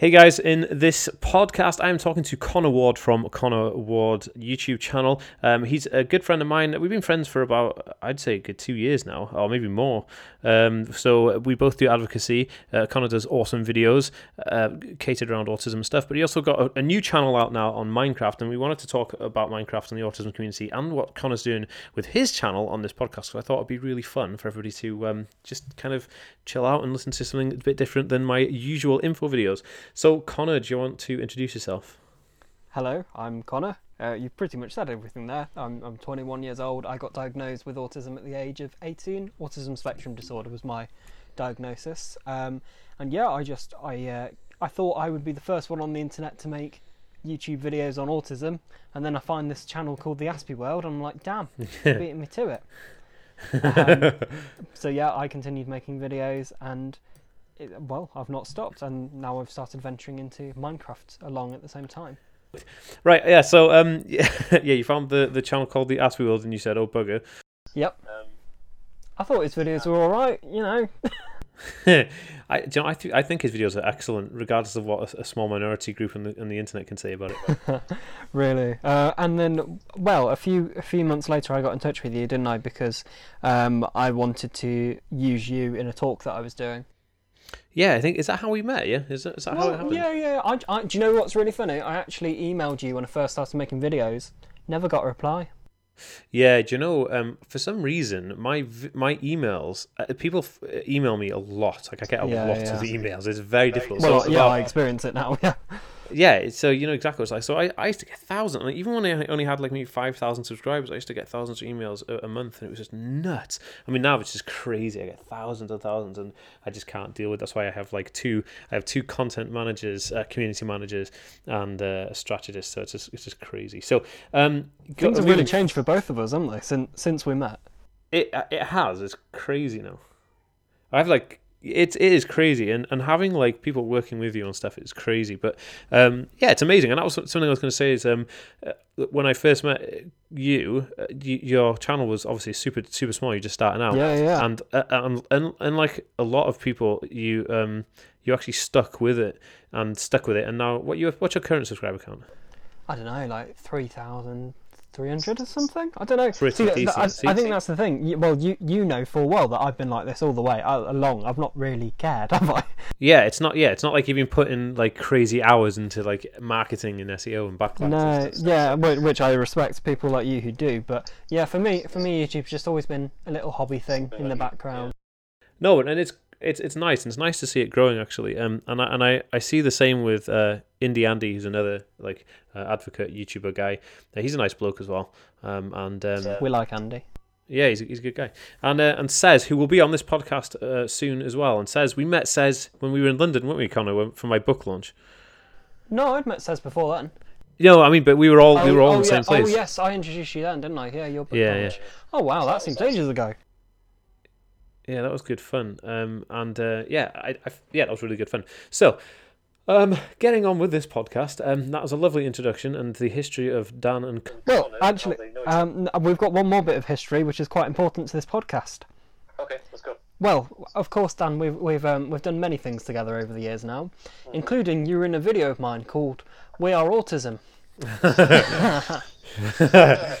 Hey guys, in this podcast, I'm talking to Connor Ward from Connor Ward YouTube channel. Um, he's a good friend of mine. We've been friends for about, I'd say, good two years now, or maybe more. Um, so we both do advocacy. Uh, Connor does awesome videos uh, catered around autism stuff, but he also got a, a, new channel out now on Minecraft, and we wanted to talk about Minecraft and the autism community and what Connor's doing with his channel on this podcast. So I thought it'd be really fun for everybody to um, just kind of chill out and listen to something a bit different than my usual info videos. So, Connor, do you want to introduce yourself? Hello, I'm Connor. Uh, you pretty much said everything there. I'm, I'm 21 years old. I got diagnosed with autism at the age of 18. Autism spectrum disorder was my diagnosis. Um, and yeah, I just I uh, I thought I would be the first one on the internet to make YouTube videos on autism, and then I find this channel called the Aspie World, and I'm like, damn, you're beating me to it. Um, so yeah, I continued making videos, and it, well, I've not stopped, and now I've started venturing into Minecraft along at the same time. Right, yeah. So, um, yeah, yeah, you found the the channel called the Aspie World, and you said, "Oh bugger." Yep. Um, I thought his videos were all right, you know. I, you know, I, th- I think his videos are excellent, regardless of what a, a small minority group on the on the internet can say about it. really, uh, and then, well, a few a few months later, I got in touch with you, didn't I? Because um, I wanted to use you in a talk that I was doing. Yeah, I think is that how we met? Yeah, is that, is that well, how it happened? Yeah, yeah. I, I, do you know what's really funny? I actually emailed you when I first started making videos. Never got a reply. Yeah, do you know? Um, for some reason, my my emails uh, people f- email me a lot. Like I get a yeah, lot yeah. of emails. It's very difficult. Well, so, yeah, I experience it now. Yeah yeah, so you know exactly what it's like. So I, I used to get thousands, like, even when I only had like maybe five thousand subscribers, I used to get thousands of emails a, a, month, and it was just nuts. I mean, now it's just crazy. I get thousands and thousands, and I just can't deal with. That's why I have like two. I have two content managers, uh, community managers, and uh, a strategist. So it's just it's just crazy. So um, things have really changed for both of us, haven't they? Since since we met, it it has. It's crazy now. I have like it's it is crazy and and having like people working with you on stuff is crazy but um yeah it's amazing and that was something i was going to say is um uh, when i first met you, uh, you, your channel was obviously super super small you're just starting out. Yeah yeah. And uh, and, and and like a lot of people you um you actually stuck with it and stuck with it and now what you what's your current subscriber count? I don't know like 3000 300 or something. I don't know. Pretty See, decent. I, I, think that's the thing. well, you you know full well that I've been like this all the way along. I've not really cared, have I? Yeah, it's not. Yeah, it's not like you've been putting like crazy hours into like marketing and SEO and backlinks. No, and yeah, which I respect people like you who do. But yeah, for me, for me, YouTube's just always been a little hobby thing in the background. No, and it's it's it's nice and it's nice to see it growing actually. Um, and I and I, I see the same with uh, Indie Andy, who's another like uh, advocate YouTuber guy. Uh, he's a nice bloke as well. Um, and um, we like Andy. Yeah, he's a, he's a good guy. And uh, and says who will be on this podcast uh, soon as well. And says we met says when we were in London, weren't we, Connor, for my book launch? No, I'd met says before then. No, I mean, but we were all oh, we were all oh, in the yeah. same place. Oh yes, I introduced you then, didn't I? Yeah, your book yeah, launch. Yeah. Oh wow, that seems ages ago yeah, that was good fun. Um, and uh, yeah, I, I, yeah, that was really good fun. So, um, getting on with this podcast, um, that was a lovely introduction and the history of Dan and. Well, actually, um, we've got one more bit of history which is quite important to this podcast. Okay, let's go. Well, of course, Dan, we've we've um, we've done many things together over the years now, mm-hmm. including you were in a video of mine called "We Are Autism."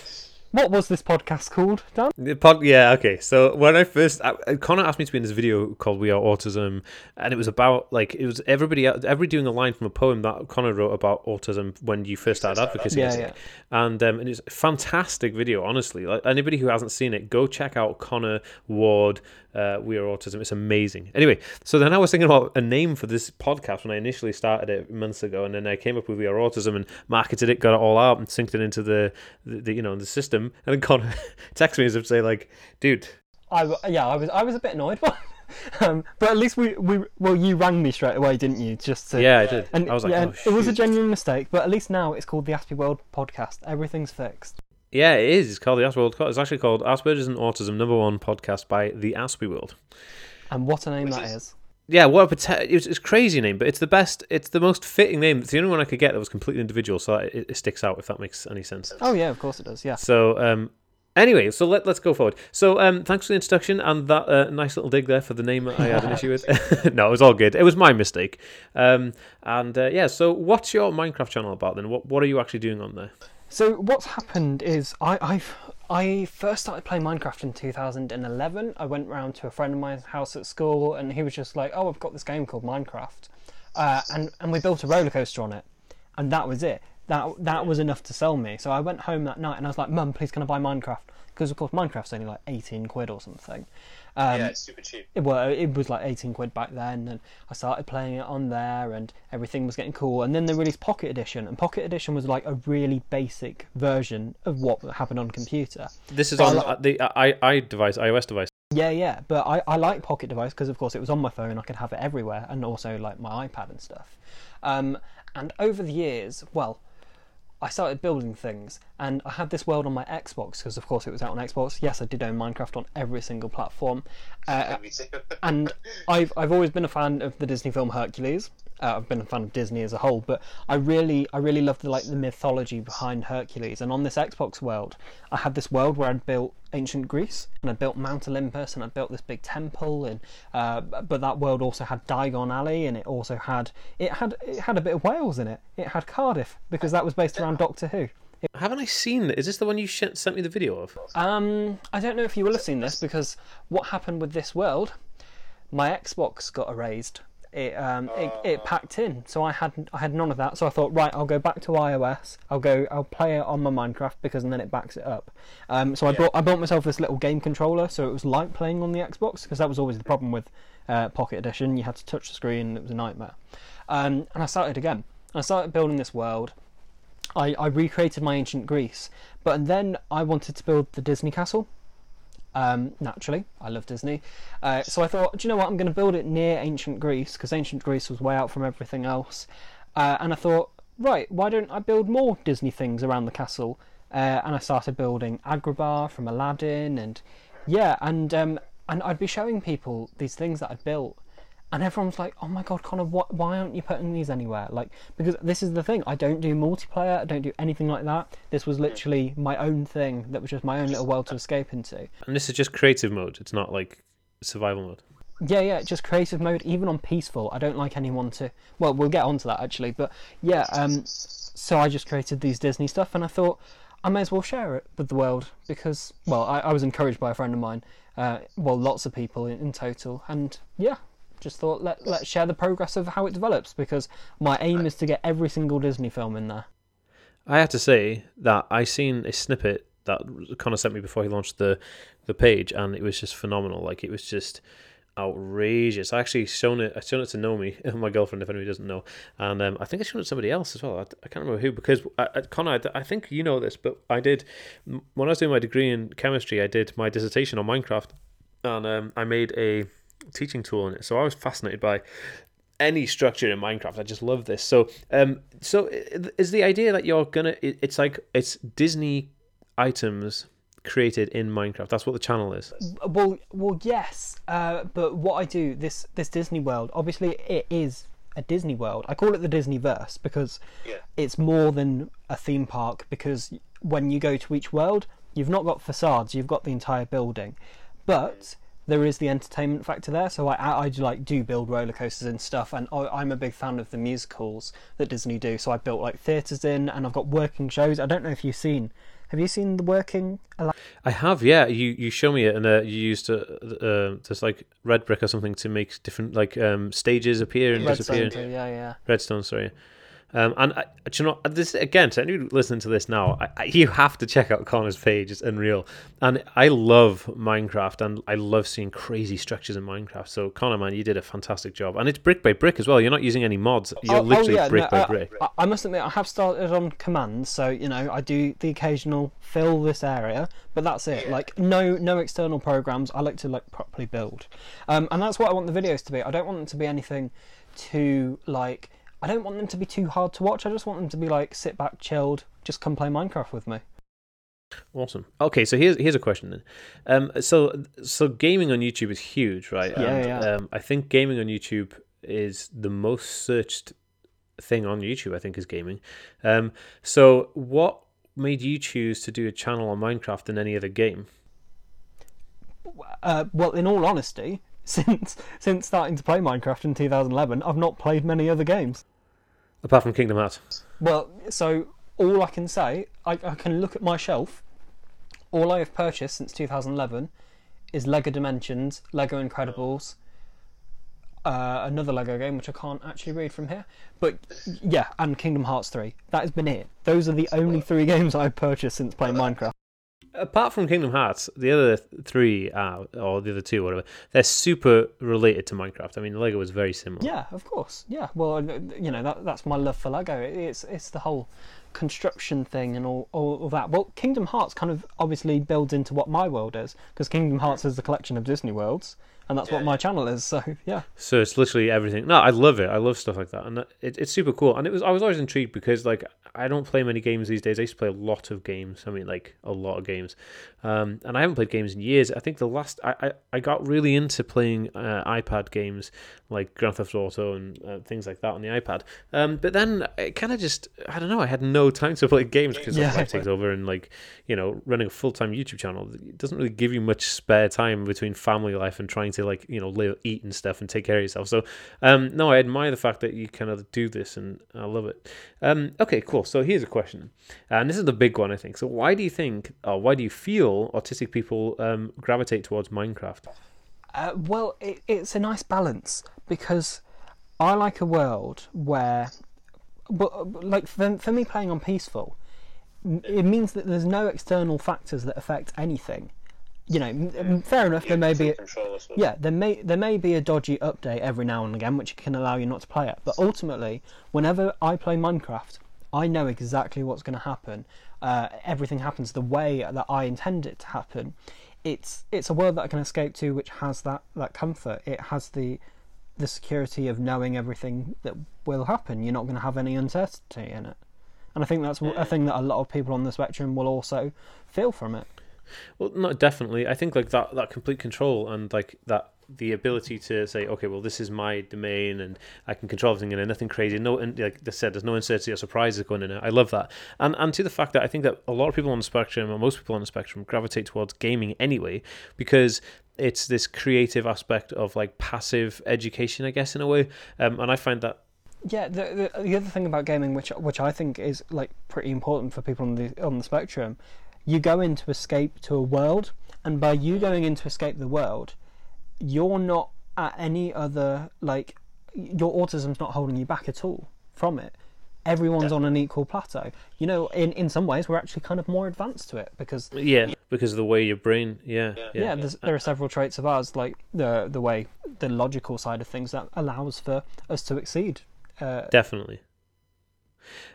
What was this podcast called, Dan? The pod, yeah, okay. So when I first, uh, Connor asked me to be in this video called "We Are Autism," and it was about like it was everybody, everybody doing a line from a poem that Connor wrote about autism when you first started advocacy. Yeah, yeah. And um, and it's a fantastic video, honestly. Like anybody who hasn't seen it, go check out Connor Ward uh, We Are Autism. It's amazing. Anyway, so then I was thinking about a name for this podcast when I initially started it months ago, and then I came up with We Are Autism and marketed it, got it all out, and synced it into the, the, the you know the system. And then Connor texted me as if to say like, "Dude." I yeah, I was I was a bit annoyed, but um, but at least we, we well you rang me straight away, didn't you? Just to, yeah, I did. And I was like, yeah, oh, it was a genuine mistake, but at least now it's called the Aspie World Podcast. Everything's fixed. Yeah, it is. It's called the Aspie World. It's actually called Asperger's and Autism Number One Podcast by the Aspie World. And what a name Which that is. is. Yeah, what a it's, it's crazy name, but it's the best. It's the most fitting name. It's the only one I could get that was completely individual, so it, it sticks out. If that makes any sense. Oh yeah, of course it does. Yeah. So um, Anyway, so let, let's go forward. So, um, thanks for the introduction and that uh, nice little dig there for the name I had an issue with. no, it was all good. It was my mistake. Um, and uh, yeah, so what's your Minecraft channel about then? What What are you actually doing on there? So what's happened is I I've I first started playing Minecraft in 2011. I went round to a friend of mine's house at school, and he was just like, "Oh, I've got this game called Minecraft," uh, and and we built a roller coaster on it, and that was it. That that was enough to sell me. So I went home that night and I was like, "Mum, please can I buy Minecraft?" Because of course Minecraft's only like 18 quid or something. Um, yeah, it's super cheap. it, well, it was like 18 quid back then, and I started playing it on there, and everything was getting cool. And then they released Pocket Edition, and Pocket Edition was like a really basic version of what happened on computer. This is But on li- uh, the i i device, iOS device. Yeah, yeah, but I, I like Pocket Device because, of course, it was on my phone. I could have it everywhere, and also like my iPad and stuff. Um, and over the years, well, I started building things, and I had this world on my Xbox because, of course, it was out on Xbox. Yes, I did own Minecraft on every single platform, uh, and I've I've always been a fan of the Disney film Hercules. Uh, I've been a fan of Disney as a whole, but I really I really love the like the mythology behind Hercules. And on this Xbox world, I had this world where I'd built ancient Greece and I built Mount Olympus and I built this big temple. And uh, but that world also had Diagon Alley and it also had it had it had a bit of Wales in it. It had Cardiff because that was based around Doctor Who. Haven't I seen? Is this the one you sh- sent me the video of? Um, I don't know if you will have seen this because what happened with this world, my Xbox got erased. It um it, it packed in, so I had I had none of that. So I thought, right, I'll go back to iOS. I'll go I'll play it on my Minecraft because and then it backs it up. Um, so I bought I bought myself this little game controller, so it was like playing on the Xbox because that was always the problem with uh, Pocket Edition. You had to touch the screen, it was a nightmare. Um, and I started again. I started building this world. I, I recreated my ancient Greece, but then I wanted to build the Disney castle. Um, naturally, I love Disney, uh, so I thought, do you know what? I'm going to build it near ancient Greece because ancient Greece was way out from everything else. Uh, and I thought, right, why don't I build more Disney things around the castle? Uh, and I started building Agrabah from Aladdin, and yeah, and um, and I'd be showing people these things that I'd built, and everyone's like, "Oh my god, Connor, what, why aren't you putting these anywhere?" Like, because this is the thing, I don't do multiplayer, I don't do anything like that. This was literally my own thing that was just my own little world to escape into. And this is just creative mode. It's not like survival mode. Yeah, yeah, just creative mode, even on peaceful. I don't like anyone to. Well, we'll get onto that actually, but yeah. Um, so I just created these Disney stuff, and I thought I may as well share it with the world because, well, I, I was encouraged by a friend of mine. Uh, well, lots of people in, in total, and yeah, just thought let let's share the progress of how it develops because my aim is to get every single Disney film in there. I have to say that I seen a snippet that Connor sent me before he launched the the page, and it was just phenomenal. Like it was just outrageous. I actually shown it. I shown it to Nomi, my girlfriend, if anybody doesn't know, and um, I think I shown it to somebody else as well. I, I can't remember who because I, I, Connor, I, I think you know this, but I did when I was doing my degree in chemistry. I did my dissertation on Minecraft, and um, I made a teaching tool in it. So I was fascinated by any structure in Minecraft. I just love this. So, um, so is the idea that you're gonna? It's like it's Disney items created in Minecraft. That's what the channel is. Well, well, yes, uh, but what I do this this Disney World, obviously, it is a Disney World. I call it the Disney Verse because Yeah. it's more than a theme park. Because when you go to each world, you've not got facades; you've got the entire building, but there is the entertainment factor there. So I, I, I do, like do build roller coasters and stuff, and I, I'm a big fan of the musicals that Disney do. So I built like theatres in, and I've got working shows. I don't know if you've seen. Have you seen the working? I have, yeah. You you show me it, and uh, you used uh, uh, just like red brick or something to make different like um, stages appear and disappear. Redstone too, yeah, yeah. Redstone, sorry. Um, and I, do you know this again? To anyone listening to this now, I, I, you have to check out Connor's page. It's unreal, and I love Minecraft, and I love seeing crazy structures in Minecraft. So Connor, man, you did a fantastic job, and it's brick by brick as well. You're not using any mods. You're Oh- oh, literally yeah, brick no, by uh, brick. I, I must admit, I have started on commands, so you know I do the occasional fill this area, but that's it. Like no no external programs. I like to like properly build, um, and that's what I want the videos to be. I don't want them to be anything too like. I don't want them to be too hard to watch. I just want them to be like sit back, chilled, just come play Minecraft with me. Awesome. Okay, so here's here's a question then. Um, so so gaming on YouTube is huge, right? Yeah, and, yeah. Um, I think gaming on YouTube is the most searched thing on YouTube. I think is gaming. Um, so what made you choose to do a channel on Minecraft than any other game? Uh, well, in all honesty, since since starting to play Minecraft in 2011, I've not played many other games. Apart from Kingdom Hearts. Well, so all I can say, I, I can look at my shelf. All I have purchased since 2011 is Lego Dimensions, Lego Incredibles, uh, another Lego game which I can't actually read from here. But yeah, and Kingdom Hearts 3. That has been it. Those are the only three games I've purchased since playing Minecraft. Apart from Kingdom Hearts, the other three, uh, or the other two, whatever, they're super related to Minecraft. I mean, Lego was very similar. Yeah, of course. Yeah, well, uh, you know that that's my love for Lego. It's it's the whole construction thing and all, all of that. Well, Kingdom Hearts kind of obviously builds into what my world is because Kingdom Hearts is the collection of Disney worlds, and that's what my channel is. So yeah, So it's literally everything. No, I love it. I love stuff like that, and it, it's super cool. And it was I was always intrigued because like I don't play many games these days. I used to play a lot of games. I mean, like a lot of games, um, and I haven't played games in years. I think the last I I, I got really into playing uh, iPad games like Grand Theft Auto and uh, things like that on the iPad. Um, but then it kind of just I don't know. I had no time to play games because Yeah. life takes over and like you know running a full time YouTube channel it doesn't really give you much spare time between family life and trying to like you know live, eat and stuff and take care of yourself. So um, no, I admire the fact that you kind of do this and I love it. Um, okay, cool. So here's a question, and this is the big one I think. So why do you think or why do you feel autistic people um, gravitate towards Minecraft? Uh, well, it, it's a nice balance because I like a world where, but like for, for me, playing on peaceful, it means that there's no external factors that affect anything. You know, m- fair enough. There may be, yeah, there may there may be a dodgy update every now and again, which can allow you not to play it. But ultimately, whenever I play Minecraft, I know exactly what's going to happen. Uh, everything happens the way that I intend it to happen. It's it's a world that I can escape to, which has that, that comfort. It has the the security of knowing everything that will happen. You're not going to have any uncertainty in it, and I think that's a thing that a lot of people on the spectrum will also feel from it. Well, no, definitely. I think like that that complete control and like that the ability to say, okay, well, this is my domain and I can control everything in and nothing crazy. No, and like they said, there's no uncertainty or surprises going in it. I love that, and and to the fact that I think that a lot of people on the spectrum, or most people on the spectrum, gravitate towards gaming anyway because it's this creative aspect of like passive education, I guess, in a way. Um, and I find that Yeah, the, the the other thing about gaming, which which I think is like pretty important for people on the on the spectrum, you go in to escape to a world, and by you going in to escape the world, you're not at any other like your autism's not holding you back at all from it. Everyone's on an equal plateau. You know, in in some ways, we're actually kind of more advanced to it because yeah, because of the way your brain, yeah, yeah, yeah, there's, there are several traits of ours, like the the way the logical side of things that allows for us to exceed. Uh, definitely.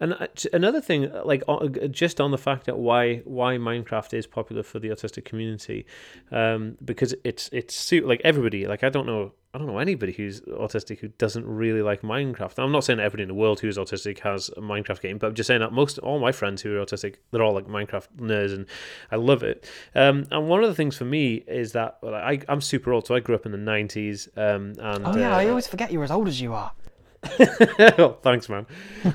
And uh, another thing, uh, like uh, just on the fact that why why Minecraft is popular for the autistic community, um, because it's it's like everybody. Like I don't know, I don't know anybody who's autistic who doesn't really like Minecraft. I'm not saying that everybody in the world who's autistic has a Minecraft game, but I'm just saying that most all my friends who are autistic, they're all like Minecraft nerds, and I love it. Um, and one of the things for me is that well, I I'm super old, so I grew up in the '90s. Um, and oh yeah, uh, I always forget you're as old as you are. oh, thanks, man.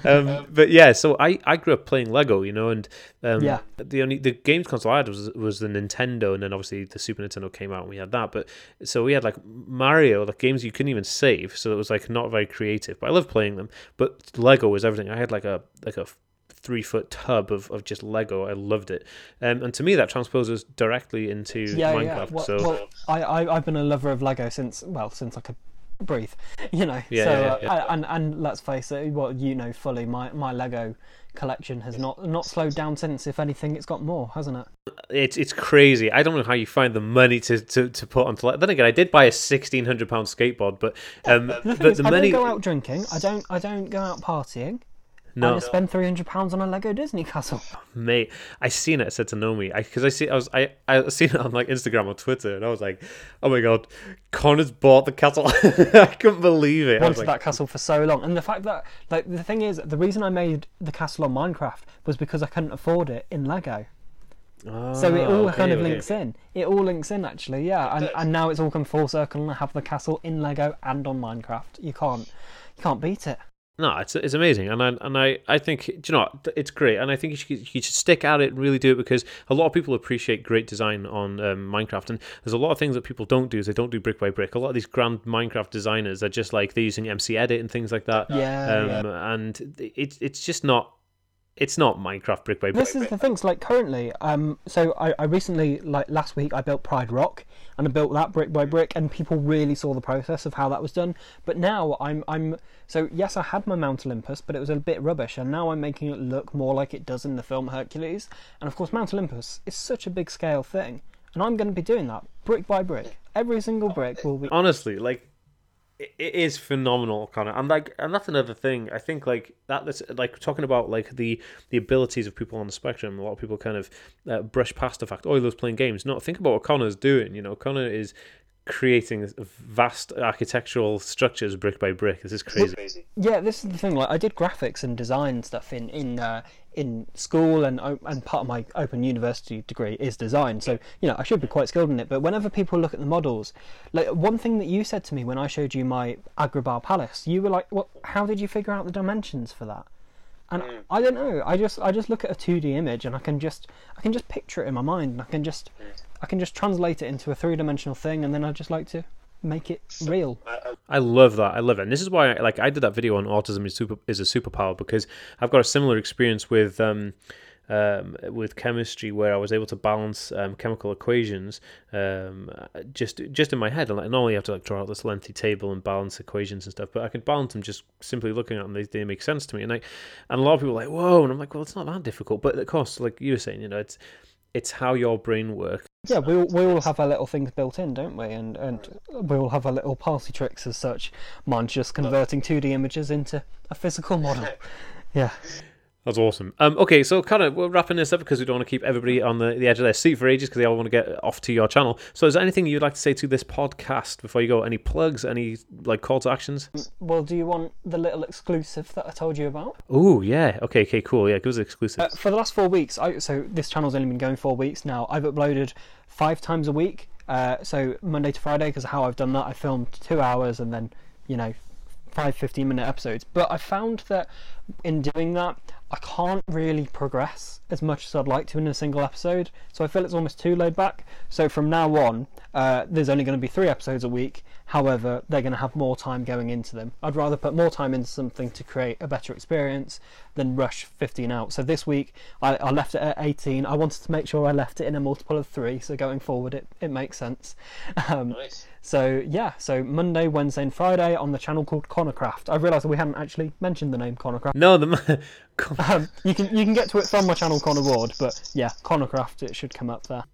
Um, but yeah, so I, I grew up playing Lego, you know, and um, Yeah. the only the games console I had was was the Nintendo, and then obviously the Super Nintendo came out, and we had that. But so we had like Mario, like games you couldn't even save, so it was like not very creative. But I love playing them. But Lego was everything. I had like a like a three foot tub of, of just Lego. I loved it, um, and to me that transposes directly into Yeah, Minecraft. yeah. Well, so well, I, I I've been a lover of Lego since well since I could breathe, you know. Yeah, so yeah, uh, yeah. I- and and let's face it, well you know fully my my Lego collection has not not slowed down since. If anything, it's got more, hasn't it? it's it's crazy. I don't know how you find the money to, to, to put onto. Then again, I did buy a sixteen hundred pound skateboard, but um, but the I money. don't go out drinking. I don't I don't go out partying. I No, just spend three hundred pounds on a Lego Disney castle. mate, I seen it. I said to Nomi, because I, see, I was, I, I seen it on like Instagram or Twitter, and I was like, oh my god, Connor's bought the castle. I couldn't believe it. I wanted like, that castle for so long, and the fact that like the thing is, the reason I made the castle on Minecraft was because I couldn't afford it in Lego. So it "Oh, all okay, kind of okay." links in. It all links in actually, yeah. And, and now it's all come full circle, and I have the castle in Lego and on Minecraft. You can't, you can't beat it. No, it's it's amazing, and I and I, I think do you know what? it's great, and I think you should you should stick at it and really do it because a lot of people appreciate great design on um, Minecraft, and there's a lot of things that people don't do. Is they don't do brick by brick. A lot of these grand Minecraft designers are just like they're using MC Edit and things like that. Yeah, um, yeah. and it's it's just not it's not Minecraft brick by brick. This is the things like currently. Um, so I, I recently, like last week, I built Pride Rock, and I built that brick by brick, and people really saw the process of how that was done. But now I'm, I'm. So yes, I had my Mount Olympus, but it was a bit rubbish, and now I'm making it look more like it does in the film Hercules. And of course, Mount Olympus is such a big scale thing, and I'm going to be doing that brick by brick. Every single brick will be. Honestly, like it is phenomenal, Connor. And like, and that's another thing. I think like that. That's like talking about like the the abilities of people on the spectrum. A lot of people kind of uh, brush past the fact, oh, he loves playing games. No, think about what Connor's doing. You know, Connor is creating vast architectural structures brick by brick. This is crazy. Yeah, this is the thing. Like, I did graphics and design stuff in in uh, in school, and and part of my open university degree is design. So you know, I should be quite skilled in it. But whenever people look at the models, like one thing that you said to me when I showed you my Agrabah Palace, you were like, "What? How did you figure out the dimensions for that?" And mm. I don't know. I just I just look at a two D image and I can just I can just picture it in my mind and I can just mm. I can just translate it into a three dimensional thing, and then I just like to make it real. I love that. I love it. And this is why, like, I did that video on autism is super is a superpower because I've got a similar experience with um, um, with chemistry where I was able to balance um, chemical equations um, just just in my head. And I normally have to like draw out this lengthy table and balance equations and stuff, but I can balance them just simply looking at them. They, they make sense to me. And I and a lot of people are like, whoa, and I'm like, well, it's not that difficult. But of course, like you were saying, you know, it's it's how your brain works. Yeah, we all, we all have our little things built in, don't we? And and we all have our little party tricks as such. Mine's just converting two D images into a physical model. Yeah. That's awesome. Um, okay, so kind of we're wrapping this up because we don't want to keep everybody on the, the edge of their seat for ages because they all want to get off to your channel. So, is there anything you'd like to say to this podcast before you go? Any plugs? Any like call to actions? Well, do you want the little exclusive that I told you about? Oh yeah. Okay. Okay. Cool. Yeah. Give us exclusive. Uh, for the last four weeks, I, so this channel's only been going four weeks now. I've uploaded five times a week. Uh, so Monday to Friday, because how I've done that, I filmed two hours and then you know five 15 minute episodes. But I found that in doing that, I can't really progress as much as I'd like to in a single episode. So I feel it's almost too laid back. So from now on, uh, there's only going to be three episodes a week. However, they're going to have more time going into them. I'd rather put more time into something to create a better experience than rush 15 out. So this week, I, I left it at 18. I wanted to make sure I left it in a multiple of three. So going forward, it, it makes sense. Um, nice. So yeah, so Monday, Wednesday, and Friday on the channel called Connorcraft. I realised we hadn't actually mentioned the name Connorcraft. No, the um, you can you can get to it from my channel Connor Ward, but yeah, Connorcraft it should come up there.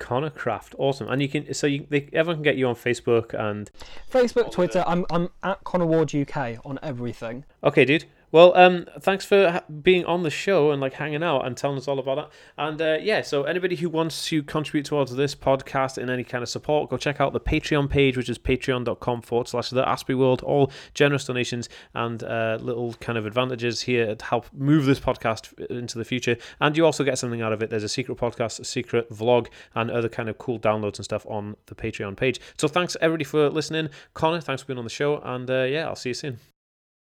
Connorcraft, awesome, and you can so you they, everyone can get you on Facebook and Facebook, Twitter. I'm I'm at Connor Ward UK on everything. Okay, dude. Well, um, thanks for being on the show and like hanging out and telling us all about that. And uh, yeah, so anybody who wants to contribute towards this podcast in any kind of support, go check out the Patreon page, which is patreon.com forward slash the Aspie World. All generous donations and uh, little kind of advantages here to help move this podcast into the future. And you also get something out of it. There's a secret podcast, a secret vlog, and other kind of cool downloads and stuff on the Patreon page. So thanks everybody for listening. Connor, thanks for being on the show. And uh, yeah, I'll see you soon.